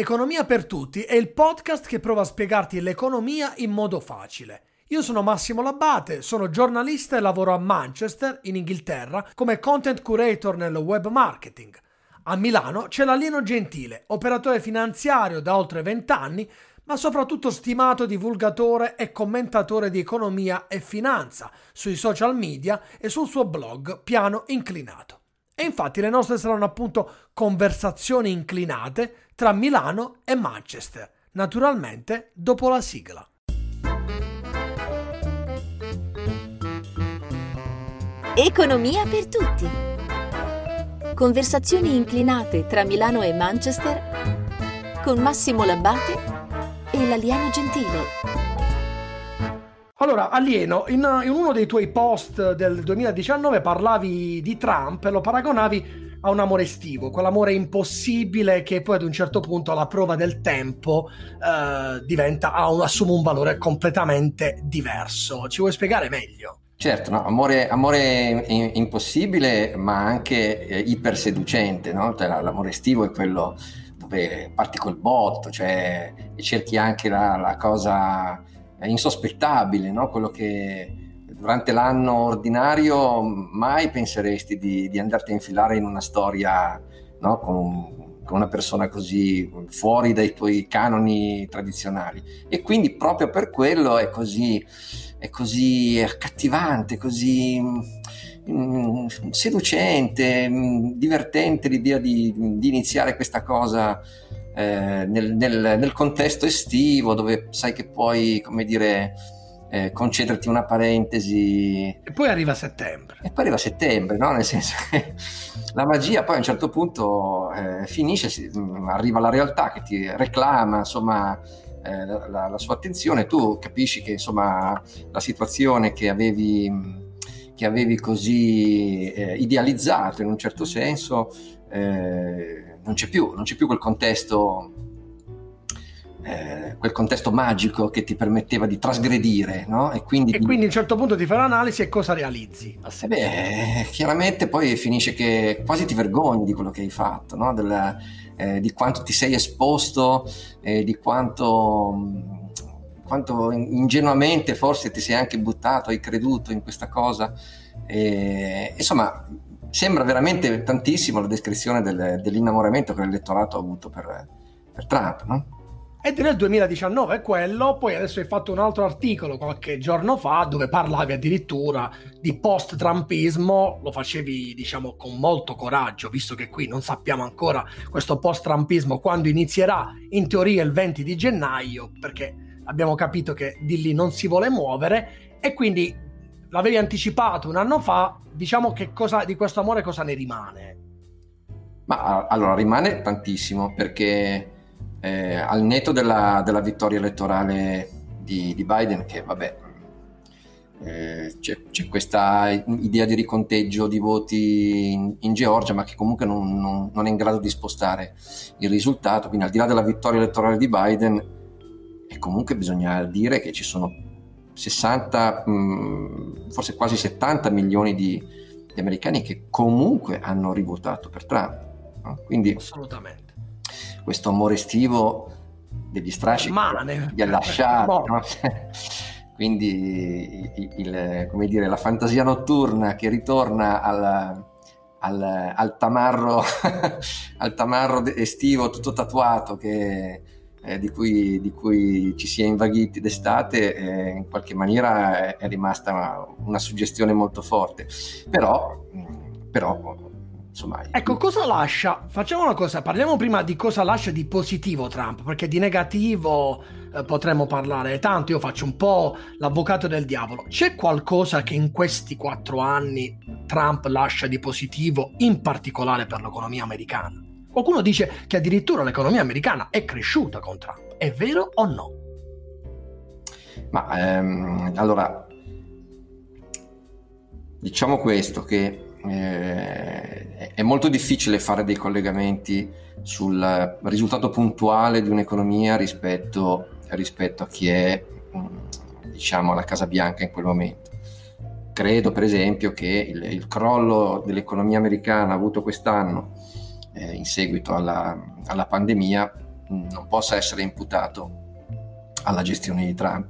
Economia per tutti è il podcast che prova a spiegarti l'economia in modo facile. Io sono Massimo Labbate, sono giornalista e lavoro a Manchester, in Inghilterra, come content curator nel web marketing. A Milano c'è l'alieno Gentile, operatore finanziario da oltre 20 anni, ma soprattutto stimato divulgatore e commentatore di economia e finanza sui social media e sul suo blog Piano Inclinato. E infatti le nostre saranno appunto conversazioni inclinate tra Milano e Manchester, naturalmente dopo la sigla. Economia per tutti. Conversazioni inclinate tra Milano e Manchester con Massimo Labbate e l'alieno gentile. Allora, Alieno, in, in, uno dei tuoi post del 2019 parlavi di Trump e lo paragonavi a un amore estivo, quell'amore impossibile che poi ad un certo punto alla prova del tempo eh, diventa, un, assume un valore completamente diverso. Ci vuoi spiegare meglio? Certo, no? amore, amore impossibile ma anche eh, iperseducente, no? cioè, l'amore estivo è quello dove parti col botto, cioè cerchi anche la, la cosa insospettabile, no? quello che durante l'anno ordinario mai penseresti di, di andarti a infilare in una storia no? con, con, una persona così fuori dai tuoi canoni tradizionali. E quindi proprio per quello è così, è così accattivante, così mm, seducente, mm, divertente l'idea di, di iniziare questa cosa eh, nel, nel, nel, contesto estivo dove sai che puoi, come dire, eh, concederti una parentesi. E poi arriva settembre. E poi arriva settembre, no? Nel senso che la magia poi a un certo punto eh, finisce, si, mm, arriva la realtà che ti reclama, insomma, eh, la, la, sua attenzione, tu capisci che insomma la situazione che avevi, che avevi così eh, idealizzato in un certo senso eh, non c'è più, non c'è più quel contesto, eh, quel contesto magico che ti permetteva di trasgredire, no? E quindi, e quindi a un certo punto ti fai l'analisi e cosa realizzi? Beh, chiaramente poi finisce che quasi ti vergogni di quello che hai fatto, no? Del, eh, di quanto ti sei esposto, eh, di quanto quanto ingenuamente forse ti sei anche buttato, hai creduto in questa cosa. Insomma, sembra veramente tantissimo la descrizione del, dell'innamoramento che l'elettorato ha avuto per, per Trump, no? Ed nel 2019 è quello, poi adesso hai fatto un altro articolo qualche giorno fa dove parlavi addirittura di post-trumpismo, lo facevi diciamo con molto coraggio, visto che qui non sappiamo ancora questo post-trumpismo quando inizierà, in teoria il 20 di gennaio, perché abbiamo capito che di lì non si vuole muovere e quindi l'avevi anticipato un anno fa, diciamo che cosa, di questo amore cosa ne rimane? Ma allora rimane tantissimo perché eh, al netto della, della, vittoria elettorale di, di Biden, che vabbè, eh, c'è, c'è, questa idea di riconteggio di voti in, in Georgia, ma che comunque non, non, non, è in grado di spostare il risultato. Quindi, al di là della vittoria elettorale di Biden, e comunque bisogna dire che ci sono 60, mh, forse quasi 70 milioni di, di, americani che comunque hanno rivotato per Trump. No? Quindi, Assolutamente. Questo amore estivo degli strascichi li ha lasciati. no? Quindi il, il, dire, la fantasia notturna che ritorna al, al, al, tamarro, al tamarro estivo tutto tatuato che eh, di, cui, di, cui, ci si è invaghiti d'estate, eh, in qualche maniera è, è, rimasta una, una suggestione molto forte. Però, però insomma... Ecco, cosa lascia? Facciamo una cosa, parliamo prima di cosa lascia di positivo Trump, perché di negativo eh, potremmo parlare tanto, io faccio un po' l'avvocato del diavolo. C'è qualcosa che in questi quattro anni Trump lascia di positivo, in particolare per l'economia americana? Qualcuno dice che addirittura l'economia americana è cresciuta con Trump. È vero o no? Ma ehm, allora, diciamo questo, che eh, è molto difficile fare dei collegamenti sul risultato puntuale di un'economia rispetto, rispetto a chi è, mm, diciamo, alla Casa Bianca in quel momento. Credo, per esempio, che il, il crollo dell'economia americana avuto quest'anno eh, in seguito alla, alla pandemia non possa essere imputato alla gestione di Trump.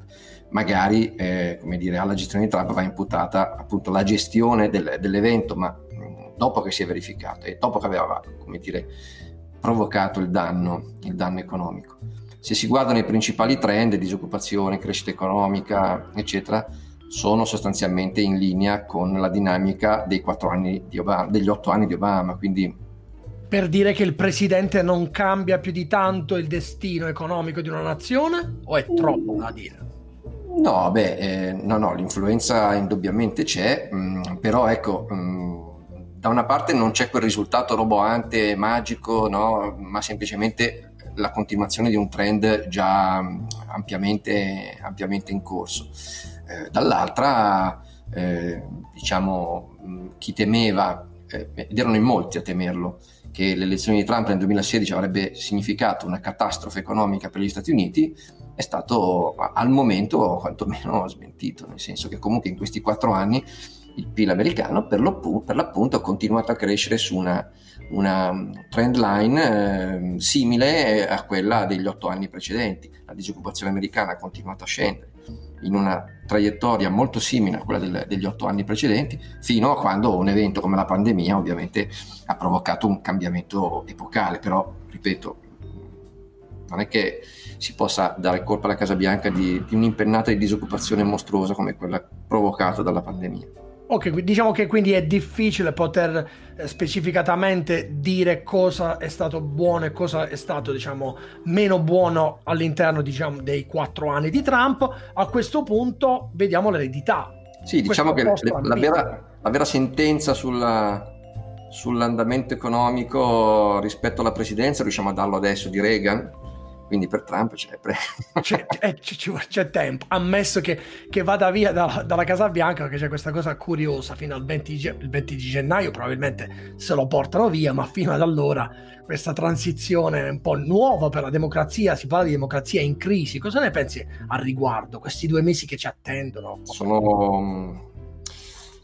Magari, eh, come dire, alla gestione di Trump va imputata appunto la gestione del, dell'evento, ma mh, dopo che si è verificato e dopo che aveva, come dire, provocato il danno, il danno economico. Se si guardano i principali trend, disoccupazione, crescita economica, eccetera, sono sostanzialmente in linea con la dinamica Obama, degli otto anni di Obama, quindi per dire che il presidente non cambia più di tanto il destino economico di una nazione o è troppo da dire? No, beh, eh, no, no, l'influenza indubbiamente c'è, mh, mm, però ecco, mh, mm, da una parte non c'è quel risultato roboante, magico, no? ma semplicemente la continuazione di un trend già mm, ampiamente, ampiamente in corso. Eh, dall'altra, eh, diciamo, chi temeva, eh, ed erano in molti a temerlo, che l'elezione di Trump nel 2016 avrebbe significato una catastrofe economica per gli Stati Uniti, è stato al momento quantomeno smentito, nel senso che comunque in questi quattro anni il PIL americano per, per l'appunto ha continuato a crescere su una, una trend line eh, simile a quella degli otto anni precedenti. La disoccupazione americana ha continuato a scendere in una traiettoria molto simile a quella del, degli otto anni precedenti, fino a quando un evento come la pandemia ovviamente ha provocato un cambiamento epocale, però ripeto, non è che si possa dare colpa alla Casa Bianca di, di un'impennata di disoccupazione mostruosa come quella provocata dalla pandemia. Ok, diciamo che quindi è difficile poter eh, specificatamente dire cosa è stato buono e cosa è stato, diciamo, meno buono all'interno, diciamo, dei quattro anni di Trump. A questo punto vediamo l'eredità. Sì, diciamo che la vera, la vera, sentenza sulla, sull'andamento economico rispetto alla presidenza riusciamo a darlo adesso di Reagan, quindi per Trump c'è, pre- c'è, c'è, c'è, tempo, ammesso che, che vada via da, dalla Casa Bianca, perché c'è questa cosa curiosa, fino al 20, 20, di gennaio probabilmente se lo portano via, ma fino ad allora questa transizione un po' nuova per la democrazia, si parla di democrazia in crisi, cosa ne pensi al riguardo, questi due mesi che ci attendono? Sono...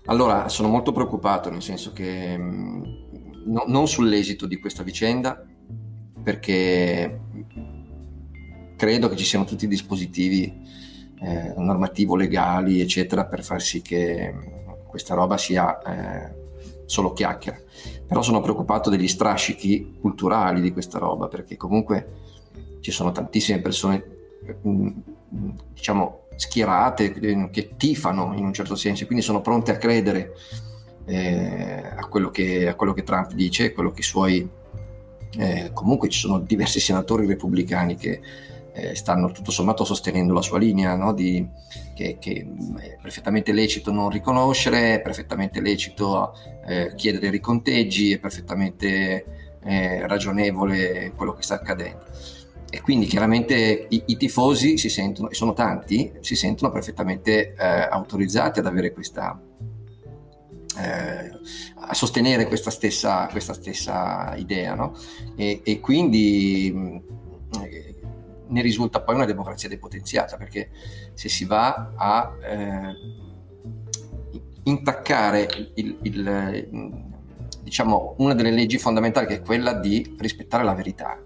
Allora, sono molto preoccupato, nel senso che mm, no, non sull'esito di questa vicenda, perché credo che ci siano tutti i dispositivi eh, normativo-legali, eccetera, per far sì che questa roba sia eh, solo chiacchiera. Però sono preoccupato degli strascichi culturali di questa roba, perché comunque ci sono tantissime persone, mm, diciamo, schierate, che tifano in un certo senso, quindi sono pronte a credere eh, a, quello che, a, quello che, Trump dice, quello che i suoi... Eh, comunque ci sono diversi senatori repubblicani che eh, stanno tutto sommato sostenendo la sua linea, no? Di, che, che, è perfettamente lecito non riconoscere, è perfettamente lecito eh, chiedere riconteggi, è perfettamente eh, ragionevole quello che sta accadendo. E quindi chiaramente i, i, tifosi si sentono, e sono tanti, si sentono perfettamente eh, autorizzati ad avere questa, eh, a sostenere questa stessa, questa stessa idea. No? E, e, quindi ne risulta poi una democrazia depotenziata, perché se si va a eh, intaccare il, il, diciamo, una delle leggi fondamentali che è quella di rispettare la verità.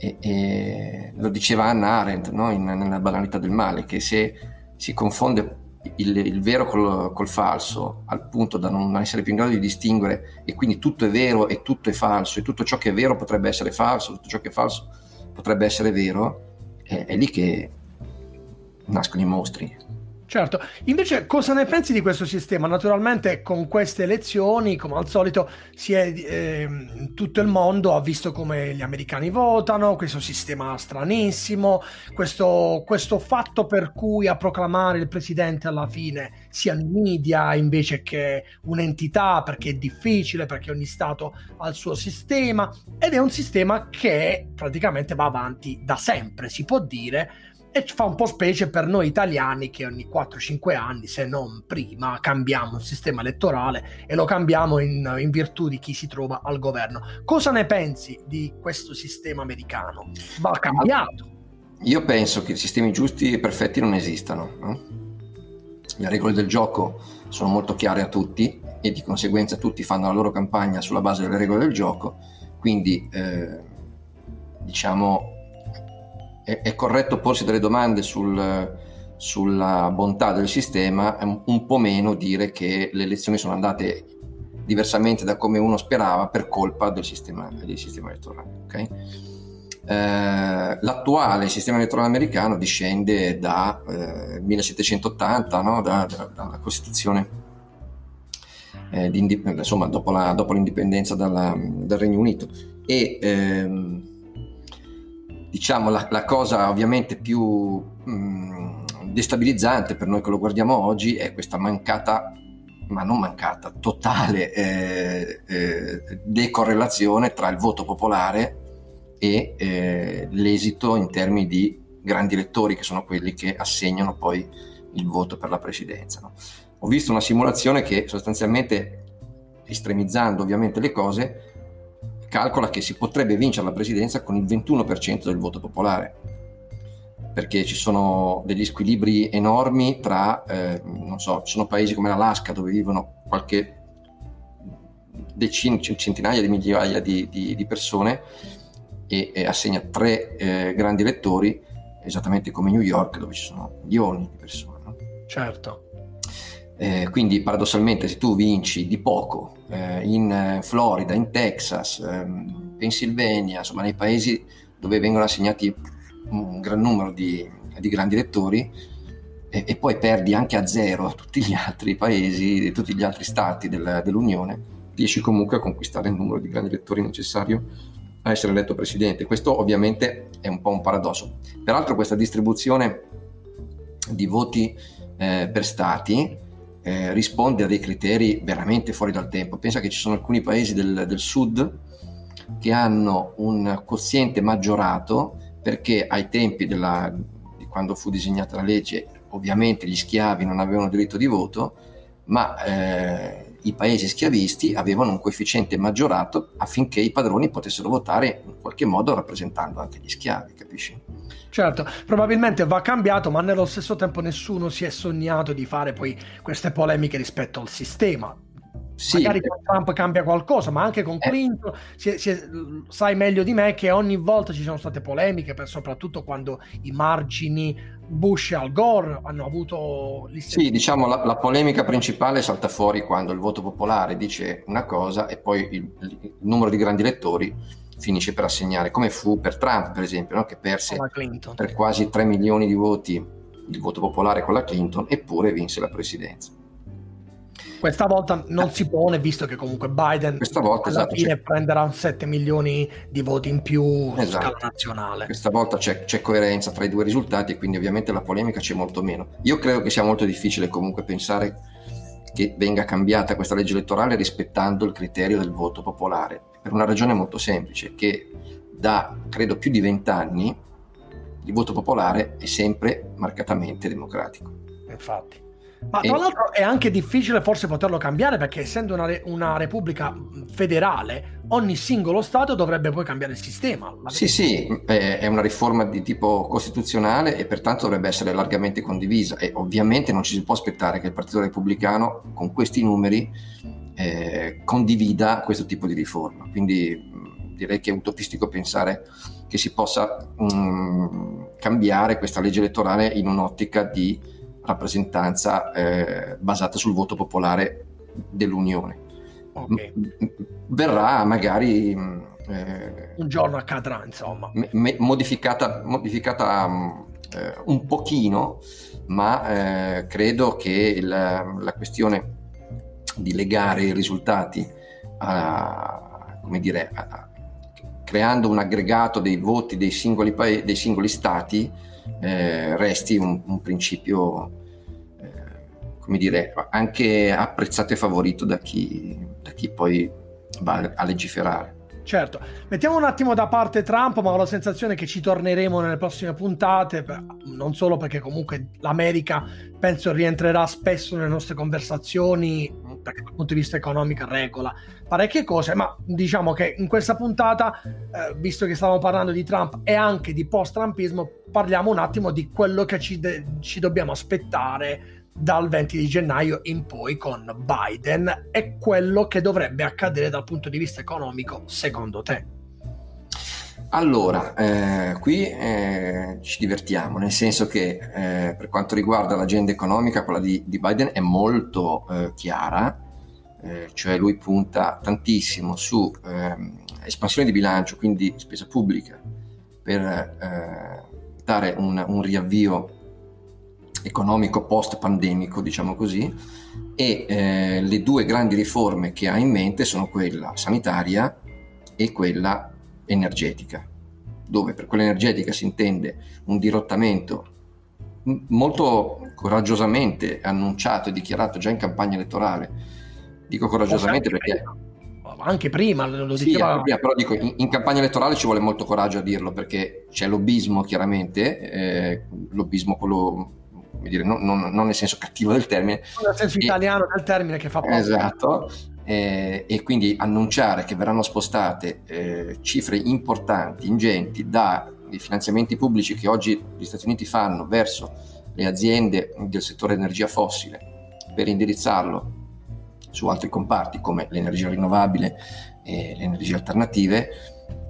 E, e lo diceva Anna Arendt no? In, nella banalità del male, che se si confonde il, il vero col, col, falso al punto da non essere più in grado di distinguere e quindi tutto è vero e tutto è falso e tutto ciò che è vero potrebbe essere falso, tutto ciò che è falso potrebbe essere vero, è, è lì che nascono i mostri. Certo, invece cosa ne pensi di questo sistema? Naturalmente con queste elezioni, come al solito, è, eh, tutto il mondo ha visto come gli americani votano, questo sistema stranissimo, questo, questo fatto per cui a proclamare il presidente alla fine siano i media invece che un'entità, perché è difficile, perché ogni Stato ha il suo sistema, ed è un sistema che praticamente va avanti da sempre, si può dire, e fa un po' specie per noi italiani che ogni 4-5 anni, se non prima, cambiamo il sistema elettorale e lo cambiamo in, in, virtù di chi si trova al governo. Cosa ne pensi di questo sistema americano? Va cambiato. Io penso che sistemi giusti e perfetti non esistano. No? Le regole del gioco sono molto chiare a tutti e di conseguenza tutti fanno la loro campagna sulla base delle regole del gioco, quindi eh, diciamo, è, è, corretto porsi delle domande sul, sulla bontà del sistema, un, po' meno dire che le elezioni sono andate diversamente da come uno sperava per colpa del sistema, del sistema elettorale. Okay? Eh, l'attuale sistema elettorale americano discende da eh, 1780, no? da, da, dalla Costituzione, eh, insomma, dopo, la, dopo l'indipendenza dalla, dal Regno Unito. E ehm, diciamo la, la, cosa ovviamente più mh, mm, destabilizzante per noi che lo guardiamo oggi è questa mancata ma non mancata, totale eh, eh, decorrelazione tra il voto popolare e eh, l'esito in termini di grandi elettori, che sono quelli che assegnano poi il voto per la presidenza. No? Ho visto una simulazione che sostanzialmente, estremizzando ovviamente le cose, calcola che si potrebbe vincere la presidenza con il 21% del voto popolare perché ci sono degli squilibri enormi tra, eh, non so, ci sono paesi come l'Alaska dove vivono qualche decine, centinaia di migliaia di, di, di persone e, e, assegna tre eh, grandi elettori, esattamente come New York dove ci sono milioni di persone. No? Certo. Eh, quindi paradossalmente se tu vinci di poco eh, in Florida, in Texas, ehm, Pennsylvania, insomma nei paesi dove vengono assegnati un gran numero di, di grandi lettori e, e, poi perdi anche a zero tutti gli altri paesi, tutti gli altri stati del, dell'Unione, riesci comunque a conquistare il numero di grandi lettori necessario a essere eletto presidente. Questo ovviamente è un po' un paradosso. Peraltro questa distribuzione di voti eh, per stati eh, risponde a dei criteri veramente fuori dal tempo. Pensa che ci sono alcuni paesi del, del sud che hanno un quoziente maggiorato perché ai tempi della, di quando fu disegnata la legge ovviamente gli schiavi non avevano diritto di voto, ma eh, i paesi schiavisti avevano un coefficiente maggiorato affinché i padroni potessero votare in qualche modo rappresentando anche gli schiavi, capisci? Certo, probabilmente va cambiato, ma nello stesso tempo nessuno si è sognato di fare poi queste polemiche rispetto al sistema. Sì. Magari con Trump cambia qualcosa, ma anche con eh. Clinton si è, si è, sai meglio di me che ogni volta ci sono state polemiche, per, soprattutto quando i margini Bush e Al Gore hanno avuto... Sì, diciamo la, la, polemica principale salta fuori quando il voto popolare dice una cosa e poi il, il numero di grandi elettori finisce per assegnare, come fu per Trump per esempio, no? che perse per quasi 3 milioni di voti il voto popolare con la Clinton eppure vinse la presidenza. Questa volta non si pone, visto che comunque Biden Questa volta, alla esatto, fine c'è... prenderà 7 milioni di voti in più esatto. scala nazionale. Questa volta c'è, c'è, coerenza tra i due risultati e quindi ovviamente la polemica c'è molto meno. Io credo che sia molto difficile comunque pensare che venga cambiata questa legge elettorale rispettando il criterio del voto popolare, per una ragione molto semplice, che da credo più di vent'anni il voto popolare è sempre marcatamente democratico. Infatti. Ma tra l'altro è anche difficile forse poterlo cambiare perché essendo una, re- una, repubblica federale, ogni singolo Stato dovrebbe poi cambiare il sistema. Sì, sì, è una riforma di tipo costituzionale e pertanto dovrebbe essere largamente condivisa e ovviamente non ci si può aspettare che il Partito Repubblicano con questi numeri eh, condivida questo tipo di riforma. Quindi direi che è utopistico pensare che si possa mh, cambiare questa legge elettorale in un'ottica di rappresentanza eh, basata sul voto popolare dell'Unione. Okay. Verrà magari... Eh, un giorno accadrà, insomma. Me- modificata, modificata eh, un pochino, ma eh, credo che la, la, questione di legare i risultati a, come dire, a, creando un aggregato dei voti dei singoli, pa- dei singoli stati eh, resti un, un principio come dire, anche apprezzato e favorito da chi, da chi poi va a legiferare. Certo, mettiamo un attimo da parte Trump, ma ho la sensazione che ci torneremo nelle prossime puntate, non solo perché comunque l'America penso rientrerà spesso nelle nostre conversazioni, perché dal punto di vista economico regola parecchie cose, ma diciamo che in questa puntata, eh, visto che stavamo parlando di Trump e anche di post-Trumpismo, parliamo un attimo di quello che ci, de- ci dobbiamo aspettare dal 20 di gennaio in poi con Biden e quello che dovrebbe accadere dal punto di vista economico secondo te? Allora, eh, qui eh, ci divertiamo, nel senso che eh, per quanto riguarda l'agenda economica, quella di, di Biden è molto eh, chiara, eh, cioè lui punta tantissimo su ehm, espansione di bilancio, quindi spesa pubblica, per eh, dare un, un riavvio economico post-pandemico, diciamo così, e eh, le due grandi riforme che ha in mente sono quella sanitaria e quella energetica, dove per quella energetica si intende un dirottamento molto coraggiosamente annunciato e dichiarato già in campagna elettorale. Dico coraggiosamente perché... Anche prima lo sì, diceva... Prima, però dico, in, in, campagna elettorale ci vuole molto coraggio a dirlo perché c'è lobbismo chiaramente, eh, lobbismo quello dire, non, non, non, nel senso cattivo del termine. Nel senso e, italiano del termine che fa poco. Esatto, eh, e quindi annunciare che verranno spostate eh, cifre importanti, ingenti, dai finanziamenti pubblici che oggi gli Stati Uniti fanno verso le aziende del settore energia fossile per indirizzarlo su altri comparti come l'energia rinnovabile e le energie alternative,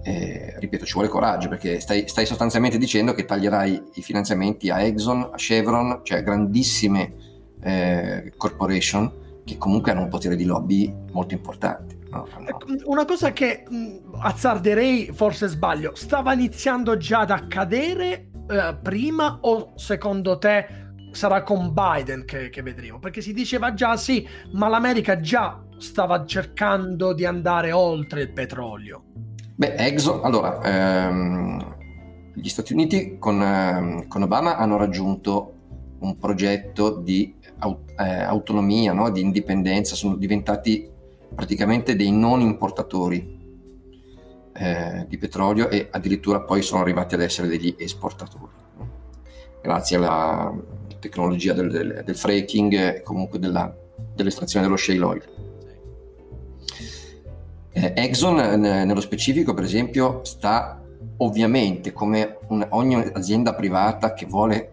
eh, ripeto, ci vuole coraggio perché stai, stai, sostanzialmente dicendo che taglierai i finanziamenti a Exxon, a Chevron, cioè grandissime eh, corporation che comunque hanno un potere di lobby molto importante. No, no. Ecco, una cosa che mh, azzarderei, forse sbaglio, stava iniziando già ad accadere eh, prima o secondo te sarà con Biden che, che, vedremo? Perché si diceva già sì, ma l'America già stava cercando di andare oltre il petrolio. Beh, Exxon, allora, ehm, gli Stati Uniti con, ehm, con Obama hanno raggiunto un progetto di eh, autonomia, no? di indipendenza, sono diventati praticamente dei non importatori eh, di petrolio e addirittura poi sono arrivati ad essere degli esportatori, no? grazie alla tecnologia del, del, del fracking e comunque della, dell'estrazione dello shale oil. Eh, Exxon nello specifico, per esempio, sta ovviamente come un, ogni azienda privata che vuole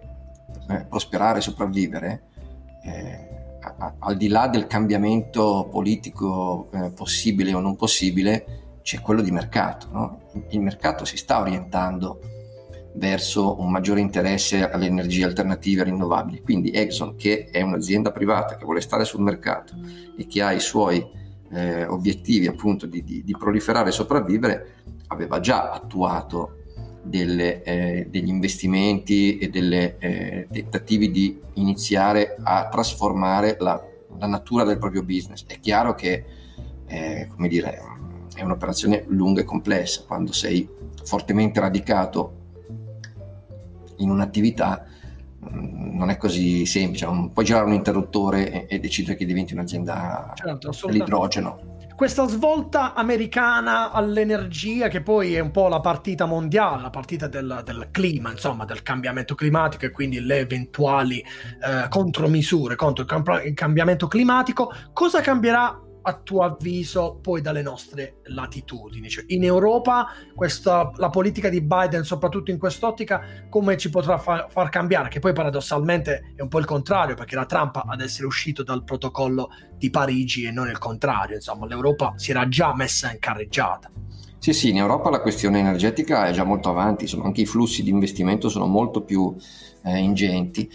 eh, prosperare e sopravvivere, eh, a, a, al di là del cambiamento politico eh, possibile o non possibile, c'è quello di mercato. No? Il mercato si sta orientando verso un maggiore interesse alle energie alternative e rinnovabili. Quindi Exxon, che è un'azienda privata che vuole stare sul mercato e che ha i suoi eh, obiettivi appunto di, di, di, proliferare e sopravvivere, aveva già attuato delle, eh, degli investimenti e delle eh, tentativi di iniziare a trasformare la, la, natura del proprio business. È chiaro che eh, come dire, è un'operazione lunga e complessa quando sei fortemente radicato in un'attività non è così semplice, non puoi girare un interruttore e, e decidere che diventi un'azienda certo, dell'idrogeno questa svolta americana all'energia, che poi è un po' la partita mondiale, la partita del, del clima, insomma, del cambiamento climatico e quindi le eventuali eh, contromisure contro il, camp- il cambiamento climatico, cosa cambierà a tuo avviso poi dalle nostre latitudini? Cioè, in Europa questa, la politica di Biden, soprattutto in quest'ottica, come ci potrà fa- far cambiare? Che poi paradossalmente è un po' il contrario, perché era Trump ad essere uscito dal protocollo di Parigi e non il contrario. Insomma, l'Europa si era già messa in carreggiata. Sì, sì, in Europa la questione energetica è già molto avanti, insomma, anche i flussi di investimento sono molto più eh, ingenti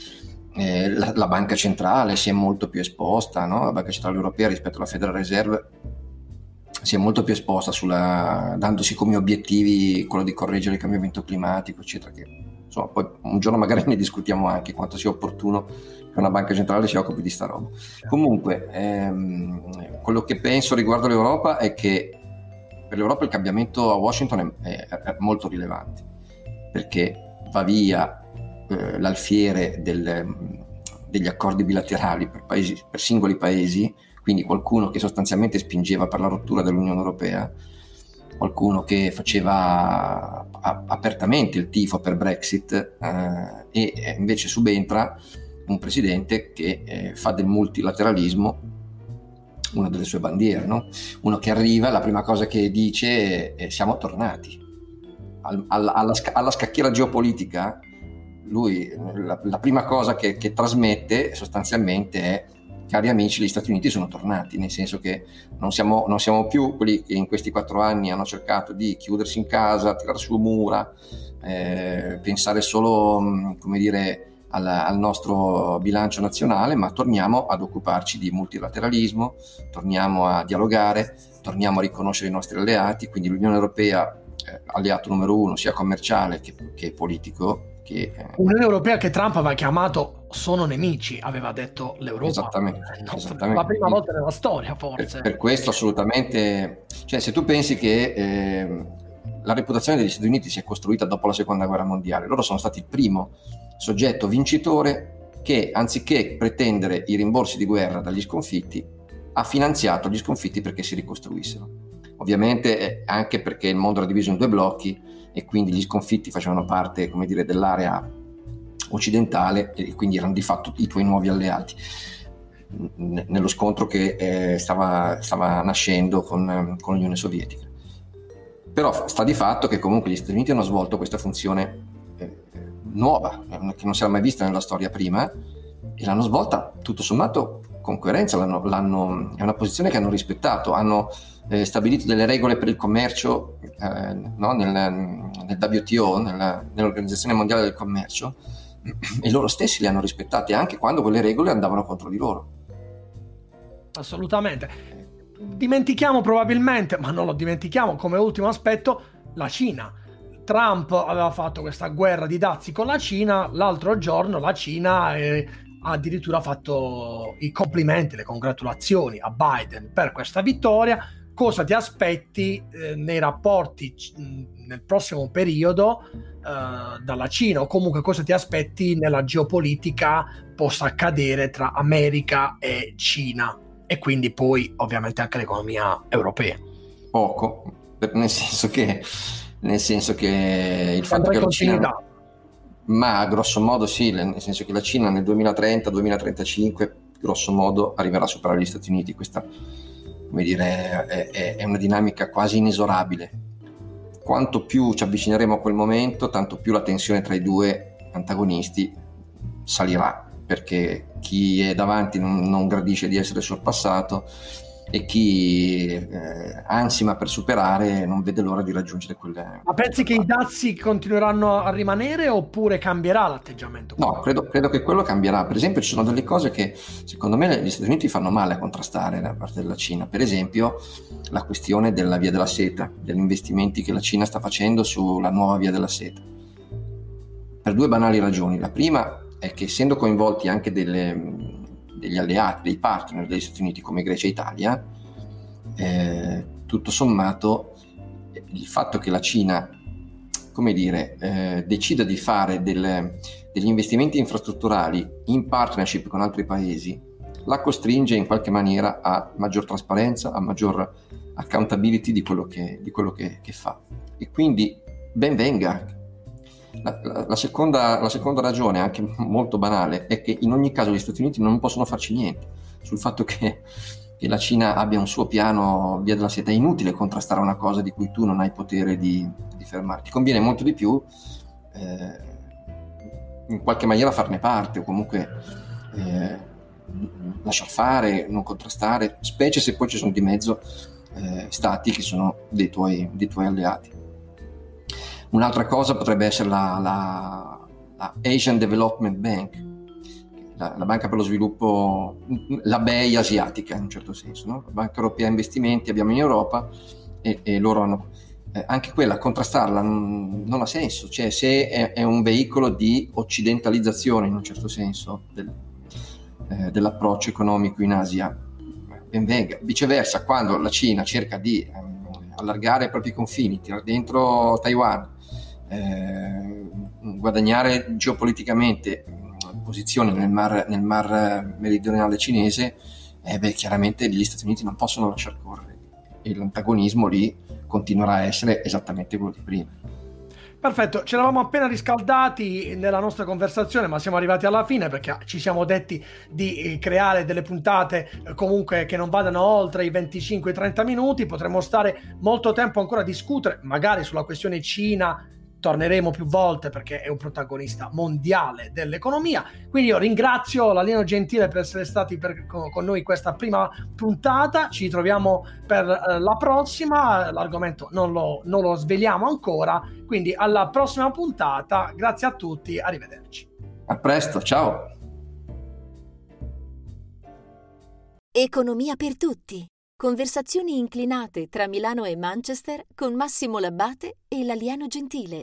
eh, la, la, banca centrale si è molto più esposta, no? la banca centrale europea rispetto alla Federal Reserve si è molto più esposta sulla, dandosi come obiettivi quello di correggere il cambiamento climatico, eccetera. Che, insomma, poi un giorno magari ne discutiamo anche quanto sia opportuno che una banca centrale si occupi di sta roba. Comunque, ehm, quello che penso riguardo l'Europa è che per l'Europa il cambiamento a Washington è, è, è molto rilevante perché va via eh, l'alfiere del, degli accordi bilaterali per, paesi, per singoli paesi, quindi qualcuno che sostanzialmente spingeva per la rottura dell'Unione Europea, qualcuno che faceva apertamente il tifo per Brexit eh, e invece subentra un presidente che eh, fa del multilateralismo una delle sue bandiere, no? uno che arriva, la prima cosa che dice è siamo tornati. Al, alla, alla, alla, scacchiera geopolitica lui la, la prima cosa che, che, trasmette sostanzialmente è cari amici, gli Stati Uniti sono tornati, nel senso che non siamo, non siamo più quelli che in questi quattro anni hanno cercato di chiudersi in casa, tirare su mura, eh, pensare solo, come dire, al, al, nostro bilancio nazionale, ma torniamo ad occuparci di multilateralismo, torniamo a dialogare, torniamo a riconoscere i nostri alleati, quindi l'Unione Europea, eh, alleato numero uno sia commerciale che, che politico, che, eh... Unione Europea che Trump aveva chiamato sono nemici, aveva detto l'Europa. Esattamente. Nostro, esattamente. La prima volta nella storia, forse. Per, per questo assolutamente, cioè se tu pensi che eh, la reputazione degli Stati Uniti si è costruita dopo la seconda guerra mondiale, loro sono stati il primo soggetto vincitore che anziché pretendere i rimborsi di guerra dagli sconfitti, ha finanziato gli sconfitti perché si ricostruissero. Ovviamente eh, anche perché il mondo era diviso in due blocchi e quindi gli sconfitti facevano parte, come dire, dell'area occidentale e quindi erano di fatto i tuoi nuovi alleati nello scontro che eh, stava, stava, nascendo con, con, l'Unione Sovietica. Però sta di fatto che comunque gli Stati Uniti hanno svolto questa funzione eh, nuova, eh, che non si era mai vista nella storia prima, e l'hanno svolta tutto sommato con coerenza, l'hanno, l'hanno, è una posizione che hanno rispettato, hanno eh, stabilito delle regole per il commercio eh, no, nel, nel, WTO, nella, nell'Organizzazione Mondiale del Commercio, e loro stessi le hanno rispettate anche quando quelle regole andavano contro di loro. Assolutamente. Dimentichiamo probabilmente, ma non lo dimentichiamo come ultimo aspetto, la Cina. Trump aveva fatto questa guerra di dazi con la Cina, l'altro giorno la Cina eh, ha addirittura fatto i complimenti, le congratulazioni a Biden per questa vittoria. Cosa ti aspetti eh, nei rapporti c- nel prossimo periodo eh, dalla Cina? O comunque cosa ti aspetti nella geopolitica possa accadere tra America e Cina? E quindi poi ovviamente anche l'economia europea. Poco, nel senso che, nel senso che il fatto che la Cina... Ma grosso modo sì, nel senso che la Cina nel 2030-2035 grosso modo arriverà a superare gli Stati Uniti. Questa come dire, è, è, una dinamica quasi inesorabile. Quanto più ci avvicineremo a quel momento, tanto più la tensione tra i due antagonisti salirà, perché chi è davanti non, non gradisce di essere sorpassato e chi eh, ansima per superare non vede l'ora di raggiungere quelle. Ma pensi che i dazi continueranno a rimanere oppure cambierà l'atteggiamento? No, credo, credo, che quello cambierà. Per esempio, ci sono delle cose che secondo me gli Stati Uniti fanno male a contrastare da parte della Cina. Per esempio, la questione della via della seta, degli investimenti che la Cina sta facendo sulla nuova via della seta. Per due banali ragioni. La prima è che essendo coinvolti anche delle degli alleati, dei partner degli Stati Uniti come Grecia e Italia, eh, tutto sommato il fatto che la Cina, come dire, eh, decida di fare del, degli investimenti infrastrutturali in partnership con altri paesi, la costringe in qualche maniera a maggior trasparenza, a maggior accountability di quello che, di quello che, che fa. E quindi ben venga la, la, la, seconda, la, seconda, ragione, anche molto banale, è che in ogni caso gli Stati Uniti non possono farci niente sul fatto che, che la Cina abbia un suo piano via della seta. È inutile contrastare una cosa di cui tu non hai potere di, di fermarti. Conviene molto di più eh, in qualche maniera farne parte o comunque eh, lasciar fare, non contrastare, specie se poi ci sono di mezzo eh, stati che sono dei tuoi, dei tuoi alleati. Un'altra cosa potrebbe essere la, la, la Asian Development Bank, la, la, banca per lo sviluppo, la BEI asiatica in un certo senso, no? la banca europea investimenti abbiamo in Europa e, e loro hanno eh, anche quella, contrastarla non, non, ha senso, cioè se è, è, un veicolo di occidentalizzazione in un certo senso del, eh, dell'approccio economico in Asia, ben venga. Viceversa, quando la Cina cerca di ehm, allargare i propri confini, tirare dentro Taiwan, eh, guadagnare geopoliticamente mm, posizioni nel mar, nel mar meridionale cinese, eh beh, chiaramente gli Stati Uniti non possono lasciare correre e l'antagonismo lì continuerà a essere esattamente quello di prima. Perfetto, ci eravamo appena riscaldati nella nostra conversazione, ma siamo arrivati alla fine perché ci siamo detti di eh, creare delle puntate eh, comunque che non vadano oltre i 25-30 minuti. Potremmo stare molto tempo ancora a discutere, magari sulla questione Cina torneremo più volte perché è un protagonista mondiale dell'economia. Quindi io ringrazio l'Alieno Gentile per essere stati per, con, noi questa prima puntata. Ci troviamo per eh, la prossima. L'argomento non lo, non lo sveliamo ancora. Quindi alla prossima puntata. Grazie a tutti. Arrivederci. A presto. Ciao. Economia per tutti. Conversazioni inclinate tra Milano e Manchester con Massimo Labbate e l'alieno gentile.